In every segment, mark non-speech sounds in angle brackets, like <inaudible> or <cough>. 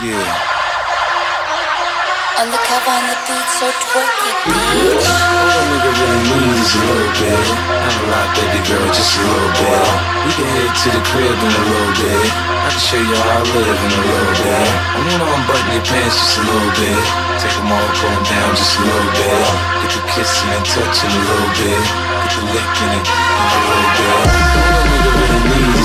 Yeah. Undercover on the beat, so twerk it, bitch. A nigga really a little bit. Lot, baby girl, just a little bit. We can head to the crib in a little bit. I can show you how I live in a little bit. I wanna unbutton your pants just a little bit. Take them all, down just a little bit. Get the kissing and touching a little bit. Get the licking it in a little bit. A nigga really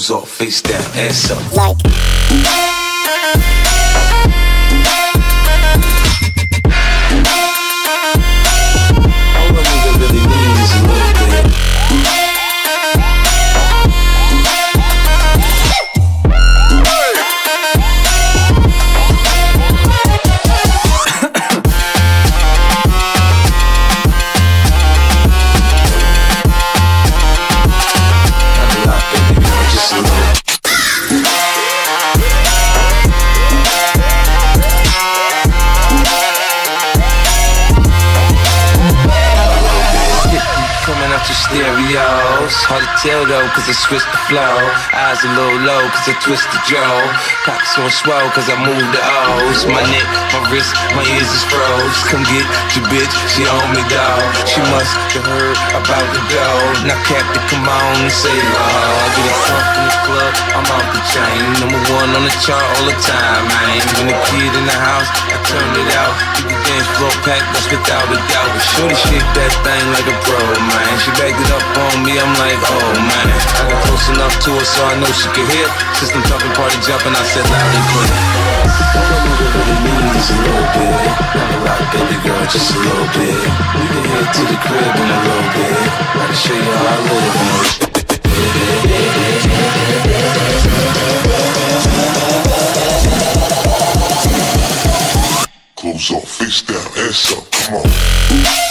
Clothes off, face down, ass up. Like. Stereos. Hard to tell though, cause I switched the flow. Eyes a little low, cause I twist the jaw. Pockets on swell, cause I move the O's. My neck, my wrist, my ears is froze. Come get your bitch, she on me, dog. She must have heard about the dough. Now, Captain, come on and say, Lord. Get a pump in the club, I'm off the chain. Number one on the chart all the time, man. When the kid in the house, I turn it out. Keep the dance floor packed, that's without a doubt. Shorty shake that thing like a pro, man. She backed it up on me, I'm like, oh, man. I got close enough to her so I know she could hear. System jumping, party jumping, I said loud and clear. All a little bit. Not a lot, baby girl, just a little bit. We can head to the crib in a little bit. I can show you how I live in. Clothes off, face down, ass up, come on.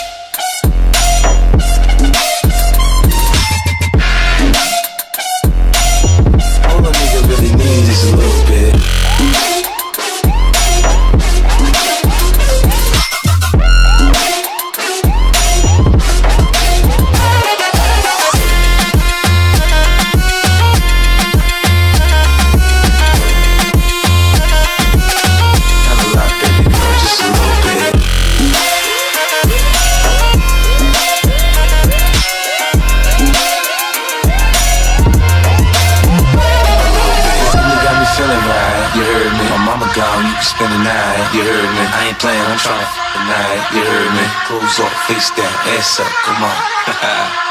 You heard me. My mama gone, you can spend the night, you heard me. I ain't playing, I'm trying to tonight, you heard me. Clothes off, face down, ass up, come on. <laughs>